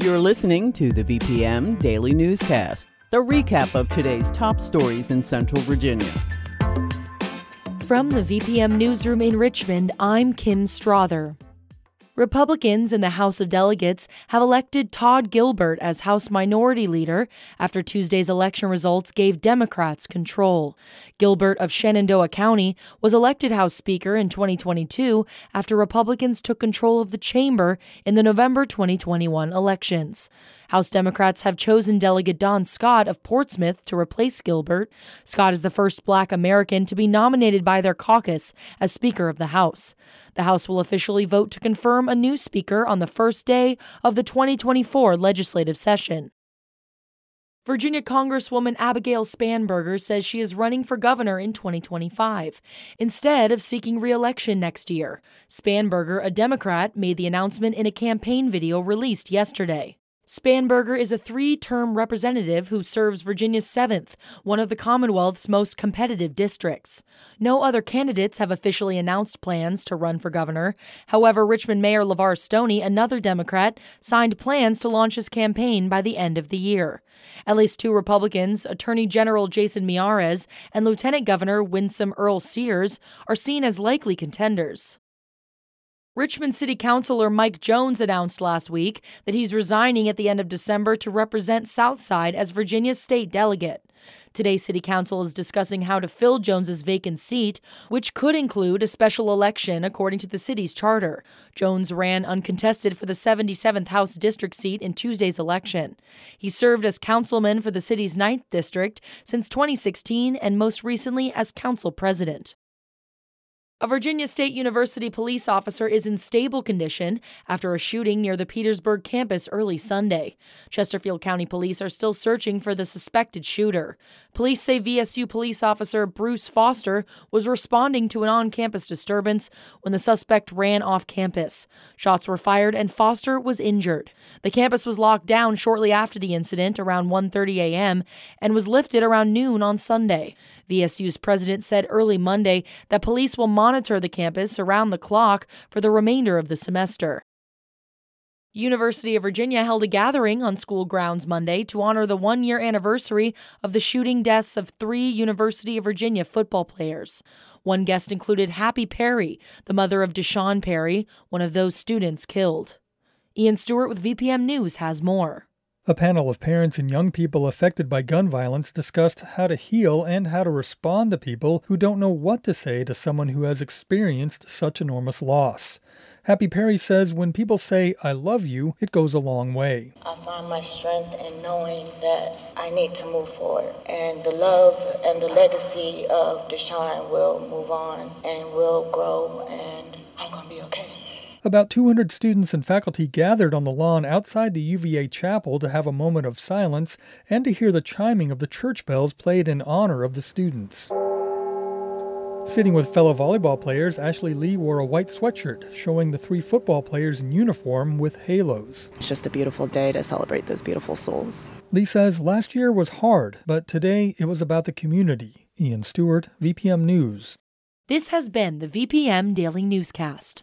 You're listening to the VPM Daily Newscast, the recap of today's top stories in Central Virginia. From the VPM Newsroom in Richmond, I'm Kim Strother. Republicans in the House of Delegates have elected Todd Gilbert as House Minority Leader after Tuesday's election results gave Democrats control. Gilbert of Shenandoah County was elected House Speaker in 2022 after Republicans took control of the chamber in the November 2021 elections. House Democrats have chosen Delegate Don Scott of Portsmouth to replace Gilbert. Scott is the first black American to be nominated by their caucus as Speaker of the House. The House will officially vote to confirm a new Speaker on the first day of the 2024 legislative session. Virginia Congresswoman Abigail Spanberger says she is running for governor in 2025 instead of seeking re-election next year. Spanberger, a Democrat, made the announcement in a campaign video released yesterday. Spanberger is a three term representative who serves Virginia's 7th, one of the Commonwealth's most competitive districts. No other candidates have officially announced plans to run for governor. However, Richmond Mayor LeVar Stoney, another Democrat, signed plans to launch his campaign by the end of the year. At least two Republicans, Attorney General Jason Miyares and Lieutenant Governor Winsome Earle-Sears, are seen as likely contenders. Richmond City Councilor Mike Jones announced last week that he's resigning at the end of December to represent Southside as Virginia's state delegate. Today, City Council is discussing how to fill Jones's vacant seat, which could include a special election according to the city's charter. Jones ran uncontested for the 77th House District seat in Tuesday's election. He served as councilman for the city's 9th District since 2016 and most recently as council president. A Virginia State University police officer is in stable condition after a shooting near the Petersburg campus early Sunday. Chesterfield County Police are still searching for the suspected shooter. Police say VSU police officer Bruce Foster was responding to an on campus disturbance when the suspect ran off campus. Shots were fired and Foster was injured. The campus was locked down shortly after the incident around 1:30 a.m. and was lifted around noon on Sunday. VSU's president said early Monday that police will monitor the campus around the clock for the remainder of the semester. University of Virginia held a gathering on school grounds Monday to honor the one year anniversary of the shooting deaths of three University of Virginia football players. One guest included Happy Perry, the mother of D'Sean Perry, one of those students killed. Ian Stewart with VPM News has more. A panel of parents and young people affected by gun violence discussed how to heal and how to respond to people who don't know what to say to someone who has experienced such enormous loss. Happy Perry says when people say, I love you, it goes a long way. I find my strength in knowing that I need to move forward. And the love and the legacy of D'Sean will move on and will grow, and I'm going to be okay. About 200 students and faculty gathered on the lawn outside the UVA chapel to have a moment of silence and to hear the chiming of the church bells played in honor of the students. Sitting with fellow volleyball players, Ashley Lee wore a white sweatshirt, showing the three football players in uniform with halos. It's just a beautiful day to celebrate those beautiful souls. Lee says last year was hard, but today it was about the community. Ian Stewart, VPM News. This has been the VPM Daily Newscast.